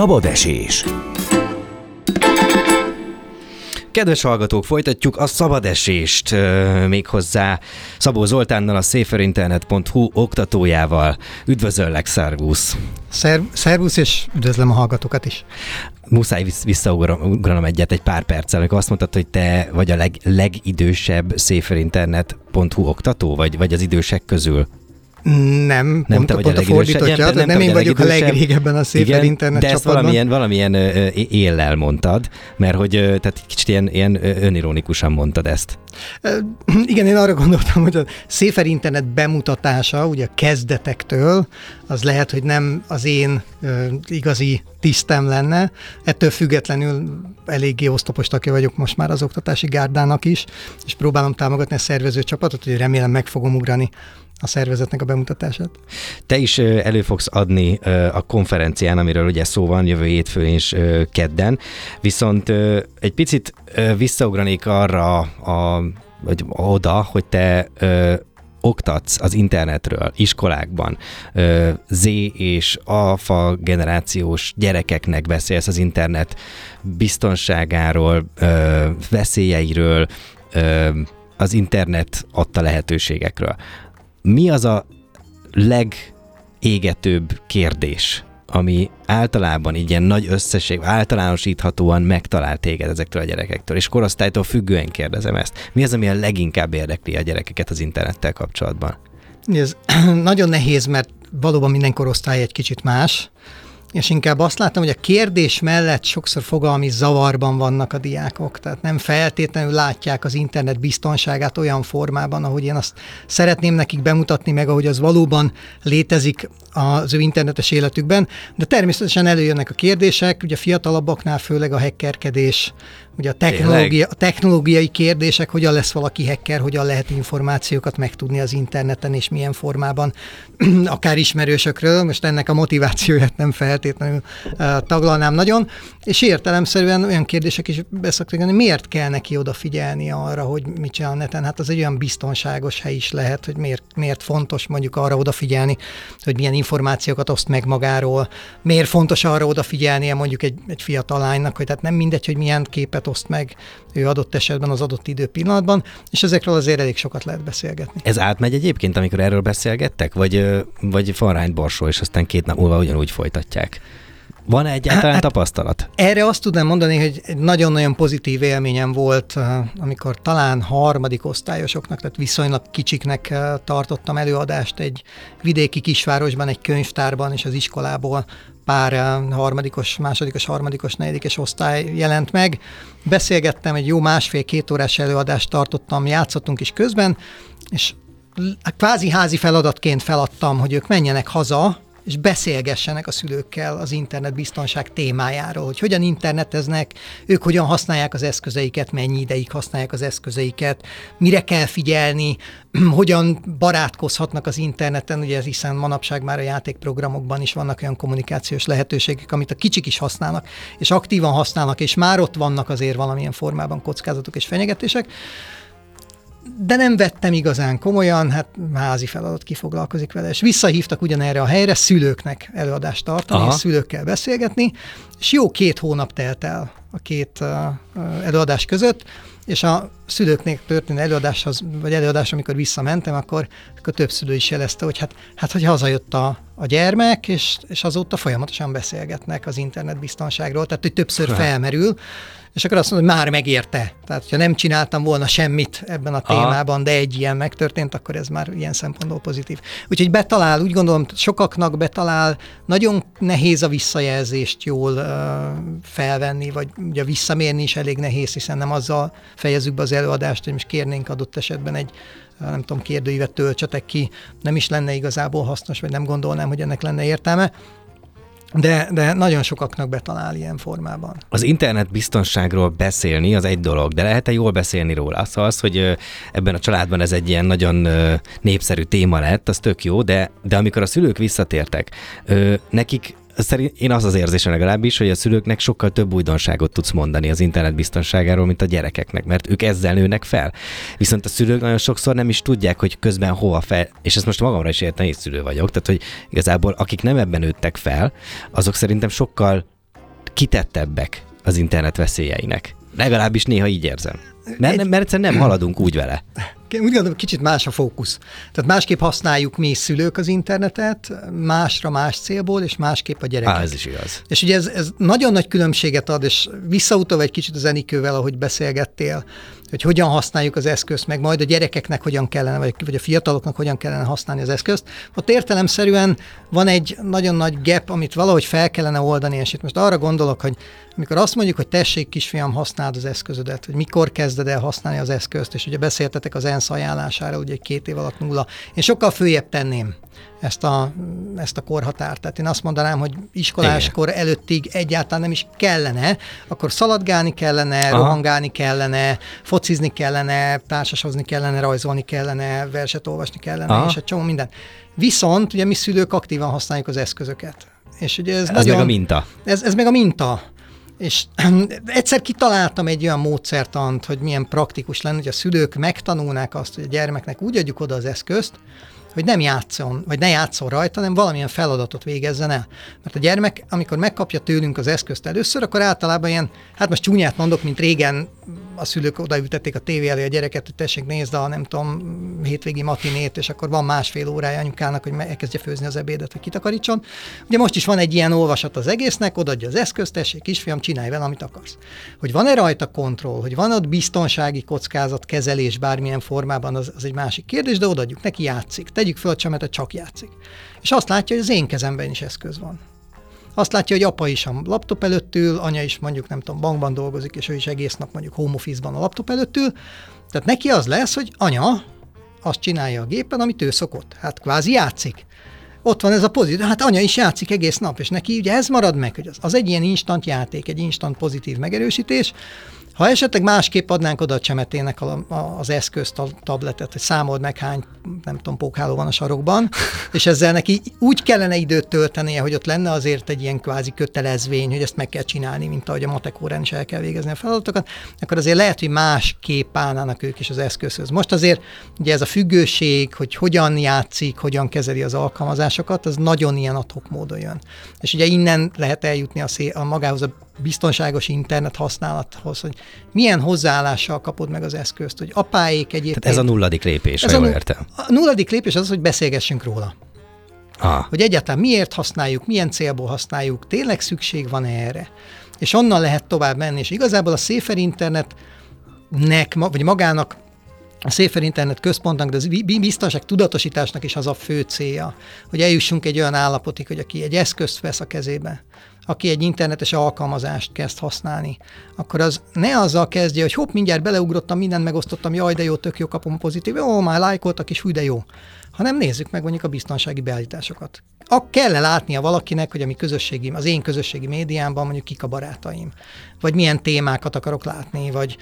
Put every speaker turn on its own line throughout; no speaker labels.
Szabad esés. Kedves hallgatók, folytatjuk a szabadesést, méghozzá Szabó Zoltánnal, a szaferinternet.hu oktatójával. Üdvözöllek, szervusz!
Szer- szervusz, és üdvözlöm a hallgatókat is.
Muszáj visszaugranom egyet egy pár perccel, amikor azt mondtad, hogy te vagy a leg, legidősebb szaferinternet.hu oktató, vagy, vagy az idősek közül.
Nem, nem pont, te vagy pont a, a fordítottja, nem, nem, nem, én vagyok a legrégebben a szépen Igen, internet
de ezt
csapatban.
valamilyen, valamilyen éllel mondtad, mert hogy tehát kicsit ilyen, ilyen önironikusan mondtad ezt.
Igen, én arra gondoltam, hogy a Széfer Internet bemutatása, ugye a kezdetektől, az lehet, hogy nem az én igazi tisztem lenne. Ettől függetlenül eléggé osztopos tagja vagyok most már az oktatási gárdának is, és próbálom támogatni a szervező csapatot, hogy remélem meg fogom ugrani a szervezetnek a bemutatását.
Te is elő fogsz adni a konferencián, amiről ugye szó van jövő hétfőn és kedden, viszont egy picit visszaugranék arra a vagy oda, hogy te oktatsz az internetről, iskolákban, Z és alfa generációs gyerekeknek beszélsz az internet biztonságáról, veszélyeiről, az internet adta lehetőségekről mi az a legégetőbb kérdés, ami általában így ilyen nagy összesség, általánosíthatóan megtalál téged ezektől a gyerekektől, és korosztálytól függően kérdezem ezt. Mi az, ami a leginkább érdekli a gyerekeket az internettel kapcsolatban?
Ez nagyon nehéz, mert valóban minden korosztály egy kicsit más és inkább azt látom, hogy a kérdés mellett sokszor fogalmi zavarban vannak a diákok, tehát nem feltétlenül látják az internet biztonságát olyan formában, ahogy én azt szeretném nekik bemutatni, meg ahogy az valóban létezik az ő internetes életükben, de természetesen előjönnek a kérdések, ugye a fiatalabbaknál főleg a hackerkedés, ugye a, technológia, a technológiai kérdések, hogyan lesz valaki hacker, hogyan lehet információkat megtudni az interneten, és milyen formában, akár ismerősökről, most ennek a motivációját nem feltétlenül uh, taglalnám nagyon, és értelemszerűen olyan kérdések is beszoktak hogy miért kell neki odafigyelni arra, hogy mit csinál a neten, hát az egy olyan biztonságos hely is lehet, hogy miért, miért fontos mondjuk arra odafigyelni, hogy milyen információkat oszt meg magáról, miért fontos arra odafigyelnie mondjuk egy, egy fiatal lánynak, hogy tehát nem mindegy, hogy milyen képet oszt meg ő adott esetben az adott idő pillanatban, és ezekről azért elég sokat lehet beszélgetni.
Ez átmegy egyébként, amikor erről beszélgettek, vagy, vagy farányt borsó, és aztán két nap múlva ugyanúgy folytatják? Van -e egyáltalán hát, tapasztalat?
Erre azt tudnám mondani, hogy egy nagyon-nagyon pozitív élményem volt, amikor talán harmadik osztályosoknak, tehát viszonylag kicsiknek tartottam előadást egy vidéki kisvárosban, egy könyvtárban, és az iskolából pár harmadikos, másodikos, harmadikos, negyedikes osztály jelent meg. Beszélgettem, egy jó másfél-két órás előadást tartottam, játszottunk is közben, és kvázi házi feladatként feladtam, hogy ők menjenek haza, és beszélgessenek a szülőkkel az internet biztonság témájáról, hogy hogyan interneteznek, ők hogyan használják az eszközeiket, mennyi ideig használják az eszközeiket, mire kell figyelni, hogyan barátkozhatnak az interneten, ugye hiszen manapság már a játékprogramokban is vannak olyan kommunikációs lehetőségek, amit a kicsik is használnak, és aktívan használnak, és már ott vannak azért valamilyen formában kockázatok és fenyegetések de nem vettem igazán komolyan, hát házi feladat kifoglalkozik vele, és visszahívtak ugyanerre a helyre szülőknek előadást tartani, Aha. és szülőkkel beszélgetni, és jó két hónap telt el a két uh, előadás között, és a szülőknek történő előadáshoz, vagy előadás, amikor visszamentem, akkor, akkor több szülő is jelezte, hogy hát, hát hogy hazajött a, a gyermek, és, és azóta folyamatosan beszélgetnek az internetbiztonságról, tehát hogy többször felmerül, és akkor azt mondom, hogy már megérte. Tehát, ha nem csináltam volna semmit ebben a témában, Aha. de egy ilyen megtörtént, akkor ez már ilyen szempontból pozitív. Úgyhogy betalál, úgy gondolom, sokaknak betalál, nagyon nehéz a visszajelzést jól uh, felvenni, vagy ugye visszamérni is elég nehéz, hiszen nem azzal fejezzük be az előadást, hogy most kérnénk adott esetben egy nem tudom, kérdőívet töltsetek ki, nem is lenne igazából hasznos, vagy nem gondolnám, hogy ennek lenne értelme de, de nagyon sokaknak betalál ilyen formában.
Az internet biztonságról beszélni az egy dolog, de lehet-e jól beszélni róla? Szóval az, hogy ebben a családban ez egy ilyen nagyon népszerű téma lett, az tök jó, de, de amikor a szülők visszatértek, nekik szerint én az az érzésem legalábbis, hogy a szülőknek sokkal több újdonságot tudsz mondani az internet biztonságáról, mint a gyerekeknek, mert ők ezzel nőnek fel. Viszont a szülők nagyon sokszor nem is tudják, hogy közben hova fel, és ezt most magamra is értem, én szülő vagyok, tehát hogy igazából akik nem ebben nőttek fel, azok szerintem sokkal kitettebbek az internet veszélyeinek. Legalábbis néha így érzem. Mert, mert egyszerűen nem haladunk úgy vele.
Úgy gondolom, kicsit más a fókusz. Tehát másképp használjuk mi szülők az internetet, másra más célból, és másképp a gyerekek.
Á, ez is igaz.
És ugye ez, ez nagyon nagy különbséget ad, és visszautalva egy kicsit az Enikővel, ahogy beszélgettél, hogy hogyan használjuk az eszközt, meg majd a gyerekeknek hogyan kellene, vagy, vagy a fiataloknak hogyan kellene használni az eszközt. Ott értelemszerűen van egy nagyon nagy gap, amit valahogy fel kellene oldani, és itt most arra gondolok, hogy amikor azt mondjuk, hogy tessék kisfiam, használd az eszközödet, hogy mikor kezded el használni az eszközt, és ugye beszéltetek az ENSZ ajánlására, ugye két év alatt nulla. Én sokkal följebb tenném ezt a, ezt a korhatárt. Tehát én azt mondanám, hogy iskoláskor Igen. előttig egyáltalán nem is kellene, akkor szaladgálni kellene, Aha. rohangálni kellene, focizni kellene, társasozni kellene, rajzolni kellene, verset olvasni kellene, Aha. és egy csomó minden. Viszont ugye mi szülők aktívan használjuk az eszközöket. És ugye ez,
ez
nagyon,
meg a minta.
Ez, ez meg a minta. És egyszer kitaláltam egy olyan módszertant, hogy milyen praktikus lenne, hogy a szülők megtanulnák azt, hogy a gyermeknek úgy adjuk oda az eszközt, hogy nem játszon, vagy ne játszon rajta, hanem valamilyen feladatot végezzen el. Mert a gyermek, amikor megkapja tőlünk az eszközt először, akkor általában ilyen, hát most csúnyát mondok, mint régen a szülők odaütették a tévé elé a gyereket, hogy tessék nézd a nem tudom, hétvégi matinét, és akkor van másfél órája anyukának, hogy elkezdje főzni az ebédet, vagy kitakarítson. Ugye most is van egy ilyen olvasat az egésznek, odaadja az eszközt, tessék kisfiam, csinálj vele, amit akarsz. Hogy van-e rajta kontroll, hogy van ott biztonsági kockázat kezelés bármilyen formában, az, az egy másik kérdés, de odaadjuk neki, játszik. Tegyük föl a csemetet, csak játszik. És azt látja, hogy az én kezemben is eszköz van. Azt látja, hogy apa is a laptop előtt ül, anya is mondjuk nem tudom, bankban dolgozik, és ő is egész nap mondjuk home office-ban a laptop előtt ül. Tehát neki az lesz, hogy anya azt csinálja a gépen, amit ő szokott. Hát kvázi játszik. Ott van ez a pozitív, hát anya is játszik egész nap, és neki ugye ez marad meg, hogy az, az egy ilyen instant játék, egy instant pozitív megerősítés, ha esetleg másképp adnánk oda a csemetének a, a, az eszközt, a tabletet, hogy számold meg hány, nem tudom, pókháló van a sarokban, és ezzel neki úgy kellene időt töltenie, hogy ott lenne azért egy ilyen kvázi kötelezvény, hogy ezt meg kell csinálni, mint ahogy a matek órán is el kell végezni a feladatokat, akkor azért lehet, hogy másképp állnának ők is az eszközhöz. Most azért ugye ez a függőség, hogy hogyan játszik, hogyan kezeli az alkalmazásokat, az nagyon ilyen adhok módon jön. És ugye innen lehet eljutni a, szé- a magához a biztonságos internet használathoz, hogy milyen hozzáállással kapod meg az eszközt, hogy apáék egyébként...
Tehát ez a nulladik lépés, ez ha jól értem.
A nulladik lépés az, hogy beszélgessünk róla. Ah. Hogy egyáltalán miért használjuk, milyen célból használjuk, tényleg szükség van -e erre. És onnan lehet tovább menni, és igazából a Safer Internetnek, vagy magának a Safer Internet központnak, de az biztonság tudatosításnak is az a fő célja, hogy eljussunk egy olyan állapotig, hogy aki egy eszközt vesz a kezébe, aki egy internetes alkalmazást kezd használni, akkor az ne azzal kezdje, hogy hopp, mindjárt beleugrottam, mindent megosztottam, jaj, de jó, tök jó, kapom pozitív, ó, már lájkoltak, és hű, de jó. Hanem nézzük meg mondjuk a biztonsági beállításokat. A kell -e látnia valakinek, hogy a mi közösségi, az én közösségi médiámban mondjuk kik a barátaim, vagy milyen témákat akarok látni, vagy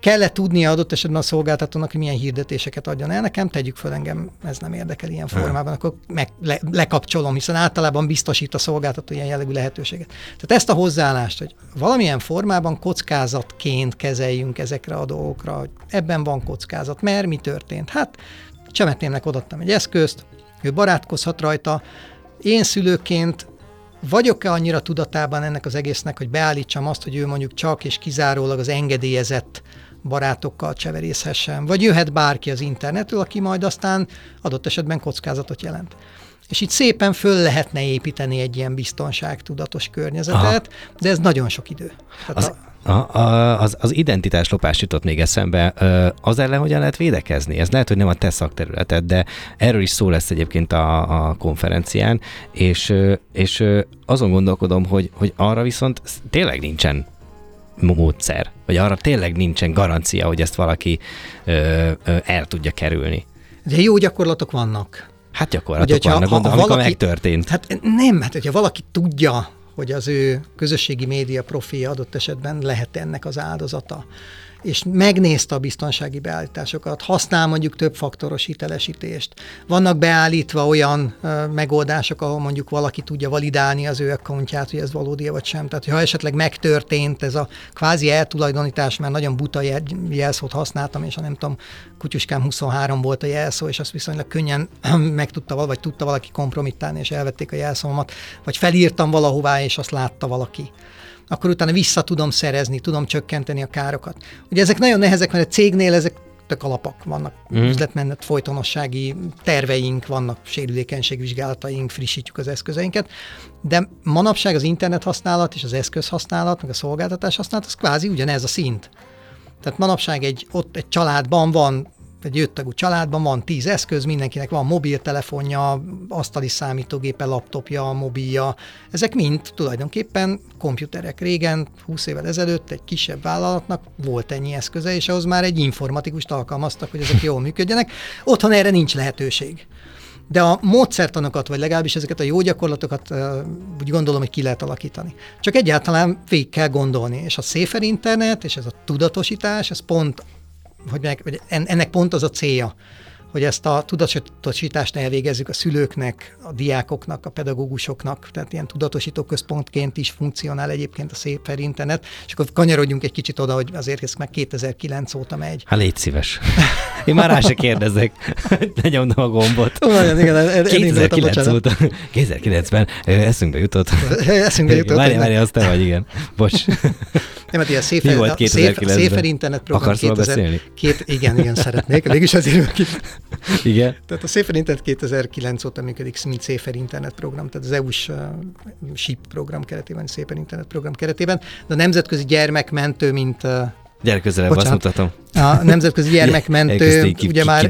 kell-e tudnia adott esetben a szolgáltatónak, hogy milyen hirdetéseket adjon el nekem, tegyük föl engem, ez nem érdekel ilyen formában, akkor meg le, lekapcsolom, hiszen általában biztosít a szolgáltató ilyen jellegű lehetőséget. Tehát ezt a hozzáállást, hogy valamilyen formában kockázatként kezeljünk ezekre a dolgokra, hogy ebben van kockázat, mert mi történt? Hát csemetémnek odattam egy eszközt, ő barátkozhat rajta, én szülőként vagyok-e annyira tudatában ennek az egésznek, hogy beállítsam azt, hogy ő mondjuk csak és kizárólag az engedélyezett barátokkal cseverészhessen, vagy jöhet bárki az internetről, aki majd aztán adott esetben kockázatot jelent. És itt szépen föl lehetne építeni egy ilyen biztonságtudatos környezetet, Aha. de ez nagyon sok idő.
Tehát az, a, a, az, az identitás lopás jutott még eszembe. Az ellen hogyan lehet védekezni? Ez lehet, hogy nem a te szakterületed, de erről is szó lesz egyébként a, a konferencián, és, és azon gondolkodom, hogy, hogy arra viszont tényleg nincsen módszer, vagy arra tényleg nincsen garancia, hogy ezt valaki ö, ö, el tudja kerülni.
De jó gyakorlatok vannak.
Hát gyakorlatok Ugye, vannak, ha, gondolom, ha valaki, megtörtént.
Hát nem, hát hogyha valaki tudja, hogy az ő közösségi média profilja adott esetben lehet ennek az áldozata, és megnézte a biztonsági beállításokat, használ mondjuk több faktoros hitelesítést. Vannak beállítva olyan ö, megoldások, ahol mondjuk valaki tudja validálni az ő accountját, hogy ez valódi vagy sem. Tehát, ha esetleg megtörtént ez a kvázi eltulajdonítás, mert nagyon buta jelszót használtam, és a nem tudom, kutyuskám 23 volt a jelszó, és azt viszonylag könnyen meg tudta, vagy tudta valaki kompromittálni, és elvették a jelszómat, vagy felírtam valahová, és azt látta valaki akkor utána vissza tudom szerezni, tudom csökkenteni a károkat. Ugye ezek nagyon nehezek, mert a cégnél ezek tök alapak, vannak mm. üzletmenet folytonossági terveink, vannak sérülékenységvizsgálataink, frissítjük az eszközeinket, de manapság az internet használat és az eszköz használat, meg a szolgáltatás használat, az kvázi ugyanez a szint. Tehát manapság egy, ott egy családban van egy öttagú családban van tíz eszköz, mindenkinek van mobiltelefonja, asztali számítógépe, laptopja, mobilja. Ezek mind tulajdonképpen komputerek. Régen, 20 évvel ezelőtt egy kisebb vállalatnak volt ennyi eszköze, és ahhoz már egy informatikust alkalmaztak, hogy ezek jól működjenek. Otthon erre nincs lehetőség. De a módszertanokat, vagy legalábbis ezeket a jó gyakorlatokat úgy gondolom, hogy ki lehet alakítani. Csak egyáltalán végig kell gondolni, és a Safer Internet és ez a tudatosítás, ez pont hogy meg, ennek pont az a célja, hogy ezt a tudatosítást elvégezzük a szülőknek, a diákoknak, a pedagógusoknak, tehát ilyen tudatosító központként is funkcionál egyébként a szép internet, és akkor kanyarodjunk egy kicsit oda, hogy azért ez meg 2009 óta megy.
Hát légy szíves. Én már rá se kérdezek, nyomdom a gombot.
Nagyon, igen,
2009 óta, 2009-ben eszünkbe jutott.
eszünkbe jutott.
Várj, várj, azt te vagy, igen. Bocs.
Nem, hát ilyen Széfer, Mi volt 2009 Széfer Internet program
Akarsz 2000, beszélni?
Két, igen, igen, szeretnék. Mégis azért
Igen.
Tehát a Széfer Internet 2009 óta működik, mint Széfer Internet program, tehát az EU-s uh, SHIP program keretében, Széfer Internet program keretében, de a nemzetközi gyermekmentő, mint uh,
Gyere közelebb, azt mutatom.
A nemzetközi gyermekmentő ugye már,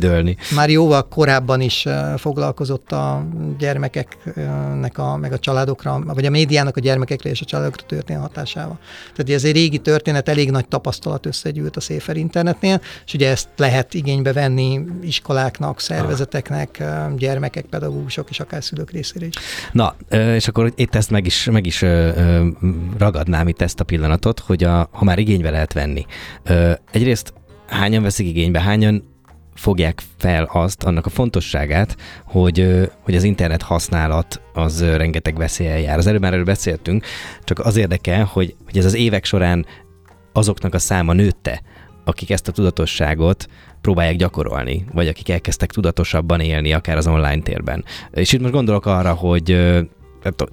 már jóval korábban is foglalkozott a gyermekeknek, a, meg a családokra, vagy a médiának a gyermekekre és a családokra történő hatásával. Tehát ez egy régi történet, elég nagy tapasztalat összegyűlt a Széfer internetnél, és ugye ezt lehet igénybe venni iskoláknak, szervezeteknek, gyermekek, pedagógusok és akár szülők részére is.
Na, és akkor itt ezt meg is, meg is ragadnám itt ezt a pillanatot, hogy a, ha már igénybe lehet venni. Egyrészt hányan veszik igénybe, hányan fogják fel azt, annak a fontosságát, hogy, hogy az internet használat az rengeteg veszélyen jár. Az előbb már erről beszéltünk, csak az érdekel, hogy, hogy ez az évek során azoknak a száma nőtte, akik ezt a tudatosságot próbálják gyakorolni, vagy akik elkezdtek tudatosabban élni, akár az online térben. És itt most gondolok arra, hogy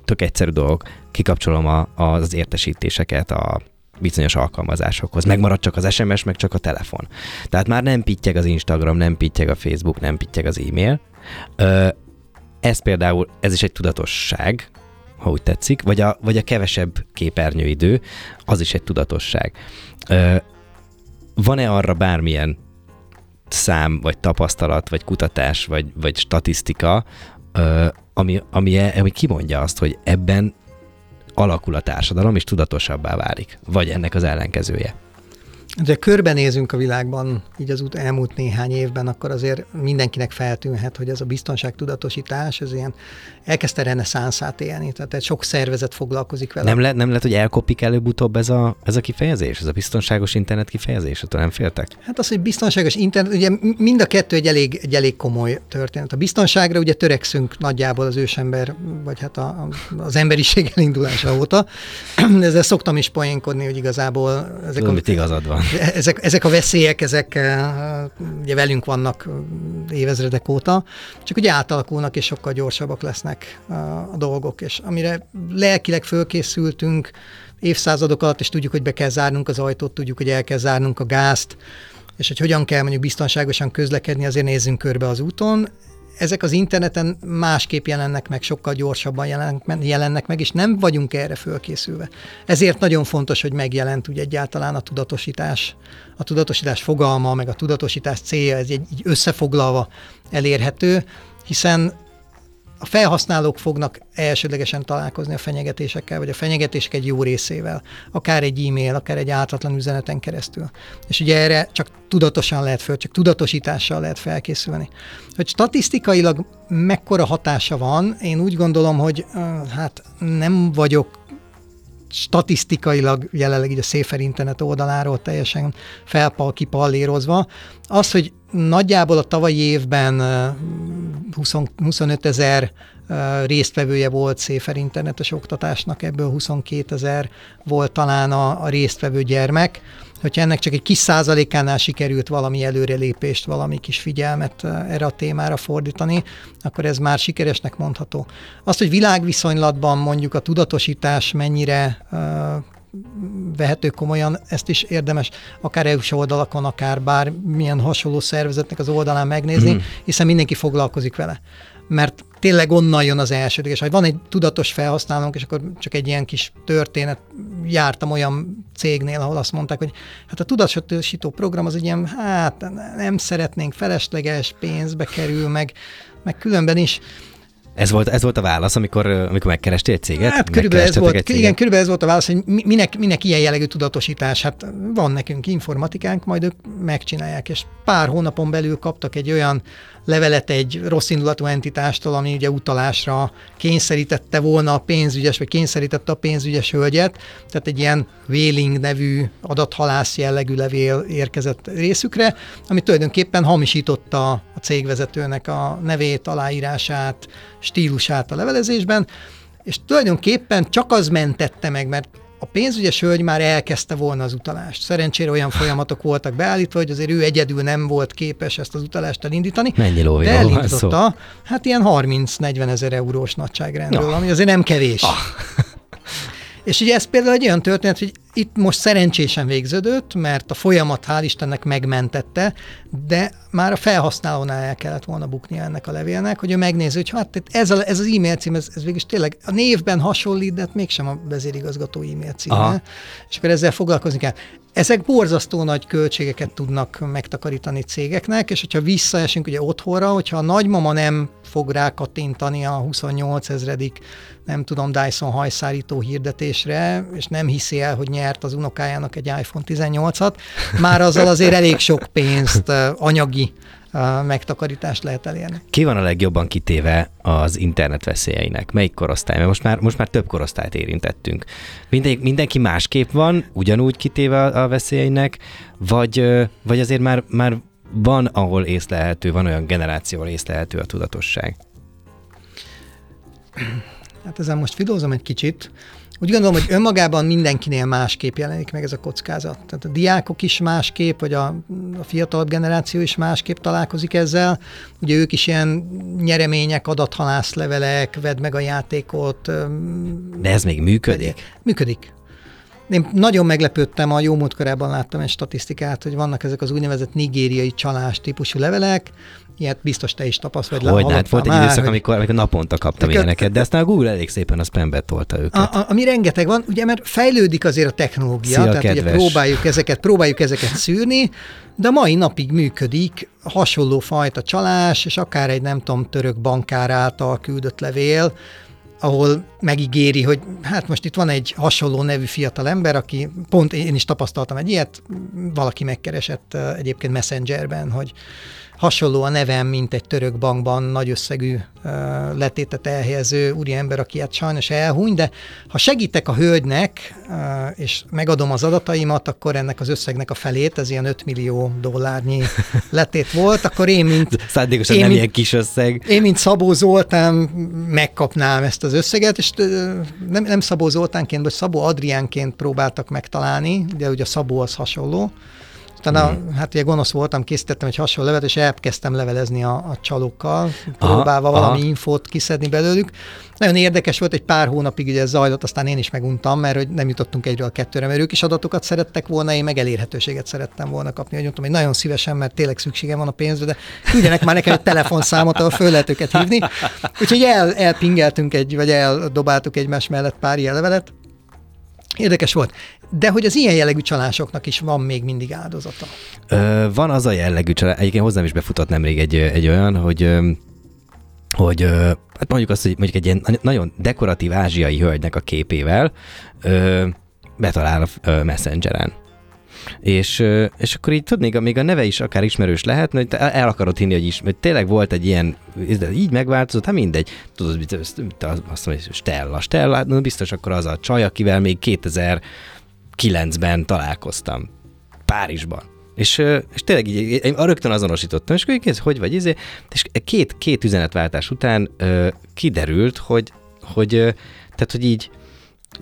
tök egyszerű dolog, kikapcsolom a, az értesítéseket, a bizonyos alkalmazásokhoz. Megmarad csak az SMS, meg csak a telefon. Tehát már nem pittyeg az Instagram, nem pittyeg a Facebook, nem pittyeg az e-mail. Ez például, ez is egy tudatosság, ha úgy tetszik, vagy a, vagy a kevesebb képernyőidő, az is egy tudatosság. Van-e arra bármilyen szám, vagy tapasztalat, vagy kutatás, vagy, vagy statisztika, ami, ami, ami kimondja azt, hogy ebben alakul a társadalom, és tudatosabbá válik. Vagy ennek az ellenkezője.
De körbenézünk a világban, így az út elmúlt néhány évben, akkor azért mindenkinek feltűnhet, hogy ez a biztonságtudatosítás, ez ilyen elkezdte reneszánszát élni, tehát egy sok szervezet foglalkozik vele.
Nem, le, nem lehet, hogy elkopik előbb-utóbb ez a, ez a kifejezés, ez a biztonságos internet kifejezés, attól nem féltek?
Hát az, hogy biztonságos internet, ugye mind a kettő egy elég, egy elég komoly történet. A biztonságra ugye törekszünk nagyjából az ősember, vagy hát a, az emberiség elindulása óta. Ezzel szoktam is poénkodni, hogy igazából...
Ezek Tudom, a, igazad van.
Ezek, ezek a veszélyek, ezek eh, ugye velünk vannak évezredek óta, csak ugye átalakulnak és sokkal gyorsabbak lesznek eh, a dolgok, és amire lelkileg fölkészültünk évszázadok alatt, és tudjuk, hogy be kell zárnunk az ajtót, tudjuk, hogy el kell zárnunk a gázt, és hogy hogyan kell mondjuk biztonságosan közlekedni, azért nézzünk körbe az úton ezek az interneten másképp jelennek meg, sokkal gyorsabban jelennek, jelennek meg, és nem vagyunk erre fölkészülve. Ezért nagyon fontos, hogy megjelent úgy egyáltalán a tudatosítás, a tudatosítás fogalma, meg a tudatosítás célja, ez egy így összefoglalva elérhető, hiszen a felhasználók fognak elsődlegesen találkozni a fenyegetésekkel, vagy a fenyegetések egy jó részével, akár egy e-mail, akár egy ártatlan üzeneten keresztül. És ugye erre csak tudatosan lehet föl, csak tudatosítással lehet felkészülni. Hogy statisztikailag mekkora hatása van, én úgy gondolom, hogy hát nem vagyok statisztikailag jelenleg így a Safer Internet oldaláról teljesen felpal kipallérozva. Az, hogy nagyjából a tavalyi évben 20, 25 ezer résztvevője volt Széfer internetes oktatásnak, ebből 22 ezer volt talán a, a résztvevő gyermek. Hogyha ennek csak egy kis százalékánál sikerült valami előrelépést, valami kis figyelmet erre a témára fordítani, akkor ez már sikeresnek mondható. Azt, hogy világviszonylatban mondjuk a tudatosítás mennyire vehető komolyan, ezt is érdemes akár EU-s oldalakon, akár bármilyen hasonló szervezetnek az oldalán megnézni, mm. hiszen mindenki foglalkozik vele mert tényleg onnan jön az elsődleges. Ha van egy tudatos felhasználónk, és akkor csak egy ilyen kis történet, jártam olyan cégnél, ahol azt mondták, hogy hát a tudatosító program az egy ilyen, hát nem szeretnénk, felesleges, pénzbe kerül, meg, meg különben is.
Ez volt, ez volt a válasz, amikor, amikor megkerestél egy céget?
Hát körülbelül ez volt, igen, körülbelül ez volt a válasz, hogy minek, minek ilyen jellegű tudatosítás. Hát van nekünk informatikánk, majd ők megcsinálják, és pár hónapon belül kaptak egy olyan levelet egy rossz indulatú entitástól, ami ugye utalásra kényszerítette volna a pénzügyes, vagy kényszerítette a pénzügyes hölgyet, tehát egy ilyen Wailing nevű adathalász jellegű levél érkezett részükre, ami tulajdonképpen hamisította a cégvezetőnek a nevét, aláírását, stílusát a levelezésben, és tulajdonképpen csak az mentette meg, mert a pénzügyes hölgy már elkezdte volna az utalást. Szerencsére olyan folyamatok voltak beállítva, hogy azért ő egyedül nem volt képes ezt az utalást elindítani.
Mennyi lóvé
De elindította, hát ilyen 30-40 ezer eurós nagyságrendről, ja. ami azért nem kevés. Ah. És ugye ez például egy olyan történet, hogy itt most szerencsésen végződött, mert a folyamat hál' Istennek megmentette, de már a felhasználónál el kellett volna bukni ennek a levélnek, hogy ő megnézi, hogy hát ez, a, ez az e-mail cím, ez, ez végül tényleg a névben hasonlít, de hát mégsem a vezérigazgató e-mail címe. Aha. És akkor ezzel foglalkozni kell. Ezek borzasztó nagy költségeket tudnak megtakarítani cégeknek, és hogyha visszaesünk ugye otthonra, hogyha a nagymama nem fog rákattintani a 28 ezredik, nem tudom, Dyson hajszárító hirdetésre, és nem hiszi el, hogy nyert az unokájának egy iPhone 18-at, már azzal azért elég sok pénzt, anyagi megtakarítást lehet elérni.
Ki van a legjobban kitéve az internet veszélyeinek? Melyik korosztály? Mert most már, most már több korosztályt érintettünk. Minden, mindenki másképp van, ugyanúgy kitéve a veszélyeinek, vagy, vagy azért már, már van, ahol észlelhető, van olyan generáció, ahol észlelhető a tudatosság?
Hát ezen most filózom egy kicsit. Úgy gondolom, hogy önmagában mindenkinél másképp jelenik meg ez a kockázat. Tehát a diákok is másképp, vagy a, a fiatalabb generáció is másképp találkozik ezzel. Ugye ők is ilyen nyeremények, adathalászlevelek, vedd meg a játékot.
De ez még működik?
Működik. Én nagyon meglepődtem, a jó múltkorában láttam egy statisztikát, hogy vannak ezek az úgynevezett nigériai csalás típusú levelek, Ilyet biztos te is tapasztalod.
Hogy hát volt egy időszak, hogy... amikor, amikor naponta kaptam Neked... ilyeneket, de aztán a Google elég szépen a spambe tolta őket.
A, a, ami rengeteg van, ugye mert fejlődik azért a technológia, Szia, tehát kedves. ugye próbáljuk ezeket, próbáljuk ezeket szűrni, de mai napig működik hasonló fajta csalás, és akár egy nem tudom, török bankár által küldött levél, ahol megígéri, hogy hát most itt van egy hasonló nevű fiatal ember, aki pont én is tapasztaltam egy ilyet, valaki megkeresett egyébként Messengerben, hogy hasonló a nevem, mint egy török bankban nagy összegű letétet elhelyező úriember, aki hát sajnos elhúny, de ha segítek a hölgynek, és megadom az adataimat, akkor ennek az összegnek a felét, ez ilyen 5 millió dollárnyi letét volt, akkor én, mint...
Szándékosan én, nem mint, ilyen kis összeg.
Én, mint Szabó Zoltán megkapnám ezt az összeget, és nem, nem Szabó Zoltánként, vagy Szabó Adriánként próbáltak megtalálni, de ugye a Szabó az hasonló, Utána, mm. hát ugye gonosz voltam, készítettem egy hasonló levet, és elkezdtem levelezni a, a csalókkal, próbálva aha, valami aha. infót kiszedni belőlük. Nagyon érdekes volt, egy pár hónapig ugye ez zajlott, aztán én is meguntam, mert hogy nem jutottunk egyről a kettőre, mert ők is adatokat szerettek volna, én meg elérhetőséget szerettem volna kapni. Hogy mondtam, hogy nagyon szívesen, mert tényleg szükségem van a pénzre, de küldjenek már nekem egy telefonszámot, ahol föl lehet őket hívni. Úgyhogy el, elpingeltünk egy, vagy eldobáltuk egymás mellett pár ilyen levelet. Érdekes volt. De hogy az ilyen jellegű csalásoknak is van még mindig áldozata.
Ö, van az a jellegű csalás, egyébként hozzám is befutott nemrég egy, egy olyan, hogy hogy hát mondjuk azt, hogy mondjuk egy ilyen nagyon dekoratív ázsiai hölgynek a képével ö, betalál a messengeren. És, és akkor így tudnék, még a neve is akár ismerős lehet, hogy el, akarod hinni, hogy, is, hogy tényleg volt egy ilyen, így megváltozott, hát mindegy, tudod, azt mondom, hogy Stella, Stella, hát biztos akkor az a csaj, akivel még 2009-ben találkoztam. Párizsban. És, és tényleg így, én rögtön azonosítottam, és akkor hogy vagy, izé, és két, két üzenetváltás után ö, kiderült, hogy, hogy, tehát, hogy így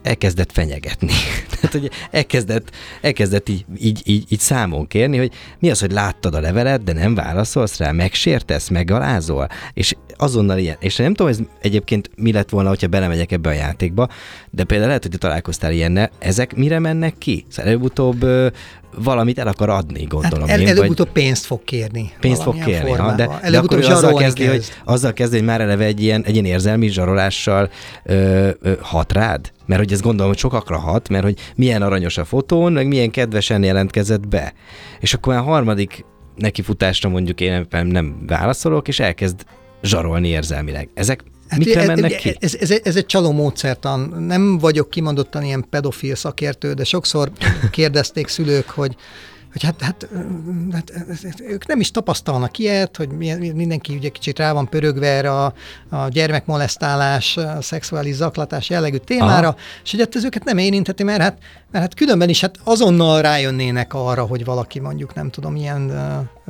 elkezdett fenyegetni. Tehát, hogy elkezdett, elkezdett így, így, így, így számon kérni, hogy mi az, hogy láttad a levelet, de nem válaszolsz rá, megsértesz, megalázol, és azonnal ilyen. És nem tudom, ez egyébként mi lett volna, hogyha belemegyek ebbe a játékba, de például lehet, hogy te találkoztál ilyennel, ezek mire mennek ki? Szóval előbb-utóbb valamit el akar adni, gondolom.
Hát el,
én,
előbb-utóbb pénzt fog kérni.
Pénzt fog kérni, ha, de, de akkor azzal kezdi, kezd. hogy, azzal kezdi, hogy már eleve egy ilyen, egy ilyen érzelmi zsarolással ö, ö, hat rád? Mert hogy ezt gondolom, hogy sokakra hat, mert hogy milyen aranyos a fotón, meg milyen kedvesen jelentkezett be. És akkor a harmadik nekifutásra mondjuk én nem válaszolok, és elkezd zsarolni érzelmileg. Ezek Hát Mikre mennek ki?
Ez, ez, ez egy csaló módszertan. Nem vagyok kimondottan ilyen pedofil szakértő, de sokszor kérdezték szülők, hogy hogy hát, hát, hát, ők nem is tapasztalnak ilyet, hogy mindenki ugye kicsit rá van pörögve erre a, a gyermekmolesztálás, a szexuális zaklatás jellegű témára, Aha. és hogy hát ez őket nem érintheti, mert hát, mert hát különben is hát azonnal rájönnének arra, hogy valaki mondjuk nem tudom, ilyen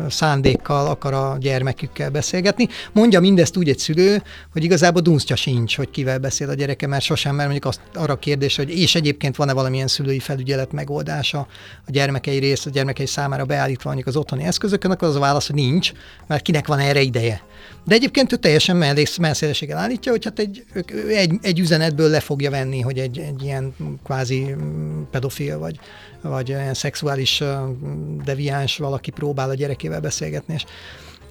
szándékkal akar a gyermekükkel beszélgetni. Mondja mindezt úgy egy szülő, hogy igazából dunsztja sincs, hogy kivel beszél a gyereke, mert sosem, mert mondjuk azt, arra a kérdés, hogy és egyébként van-e valamilyen szülői felügyelet megoldása a gyermekei rész, a gyermekei számára beállítva mondjuk az otthoni eszközökön, akkor az a válasz, hogy nincs, mert kinek van erre ideje. De egyébként ő teljesen messzélességgel állítja, hogy hát egy, egy, egy üzenetből le fogja venni, hogy egy, egy ilyen kvázi pedofil vagy, vagy ilyen szexuális deviáns valaki próbál a gyerekével beszélgetni, és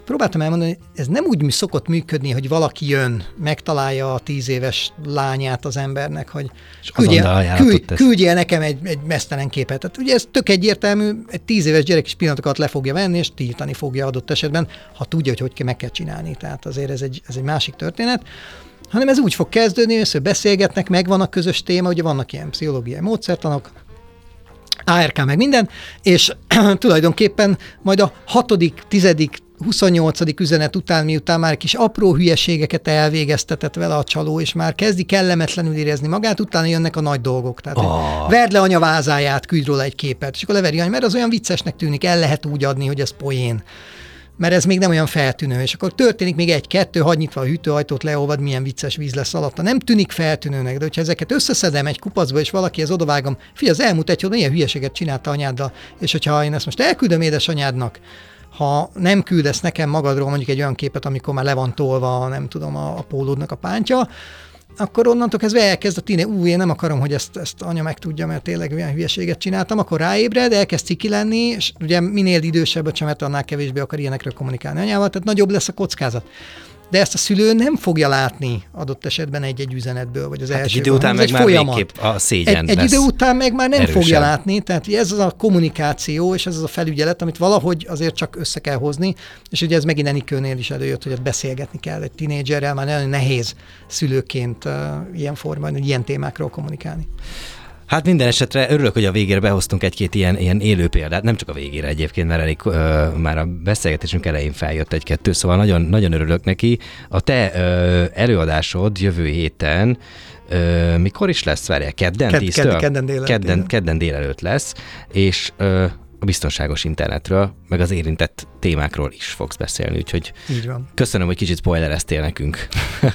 próbáltam elmondani, hogy ez nem úgy szokott működni, hogy valaki jön, megtalálja a tíz éves lányát az embernek, hogy küldjél, küldj, küldjél nekem egy, egy mesztelen képet. Tehát ugye ez tök egyértelmű, egy tíz éves gyerek is pillanatokat le fogja venni, és tiltani fogja adott esetben, ha tudja, hogy hogy meg kell csinálni. Tehát azért ez egy, ez egy másik történet hanem ez úgy fog kezdődni, hogy beszélgetnek, megvan a közös téma, ugye vannak ilyen pszichológiai módszertanok, ARK meg minden, és tulajdonképpen majd a hatodik, tizedik, 28. üzenet után, miután már kis apró hülyeségeket elvégeztetett vele a csaló, és már kezdi kellemetlenül érezni magát, utána jönnek a nagy dolgok. Tehát, oh. verd le anya vázáját, küldj róla egy képet, és akkor leveri anya, mert az olyan viccesnek tűnik, el lehet úgy adni, hogy ez poén mert ez még nem olyan feltűnő, és akkor történik még egy-kettő, hagy nyitva a hűtőajtót, leolvad, milyen vicces víz lesz alatta. Nem tűnik feltűnőnek, de hogyha ezeket összeszedem egy kupacba, és valaki ez odavágom, figyelj, az elmúlt egy hogy milyen hülyeséget csinálta anyáddal, és hogyha én ezt most elküldöm édesanyádnak, ha nem küldesz nekem magadról mondjuk egy olyan képet, amikor már le van tolva, nem tudom, a, a pólódnak a pántja, akkor onnantól kezdve elkezd a tine, ú, én nem akarom, hogy ezt, ezt anya megtudja, mert tényleg olyan hülyeséget csináltam, akkor ráébred, elkezd ciki lenni, és ugye minél idősebb a csemet, annál kevésbé akar ilyenekről kommunikálni anyával, tehát nagyobb lesz a kockázat de ezt a szülő nem fogja látni adott esetben egy-egy üzenetből, vagy az hát első.
Egy idő után meg már végképp a szégyen
Egy, egy idő után meg már nem erősen. fogja látni, tehát ez az a kommunikáció, és ez az a felügyelet, amit valahogy azért csak össze kell hozni, és ugye ez megint Enikőnél is előjött, hogy beszélgetni kell egy tinédzserrel, már nagyon nehéz szülőként uh, ilyen formában, ilyen témákról kommunikálni.
Hát minden esetre örülök, hogy a végére behoztunk egy-két ilyen, ilyen élő példát, nem csak a végére egyébként, mert elég ö, már a beszélgetésünk elején feljött egy-kettő, szóval nagyon, nagyon örülök neki. A te ö, előadásod jövő héten ö, mikor is lesz, várjál, kedden,
Ked, ked, kedden, délelőtt,
kedden, kedden délelőtt lesz, és ö, a biztonságos internetről, meg az érintett témákról is fogsz beszélni, úgyhogy
Így van.
köszönöm, hogy kicsit spoilereztél nekünk.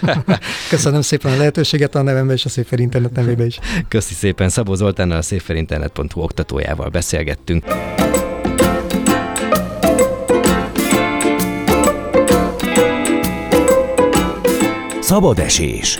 köszönöm szépen a lehetőséget a nevembe és a Széfer Internet nevébe is.
Köszi szépen, Szabó Zoltánnal a széferinternet.hu oktatójával beszélgettünk.
Szabad esés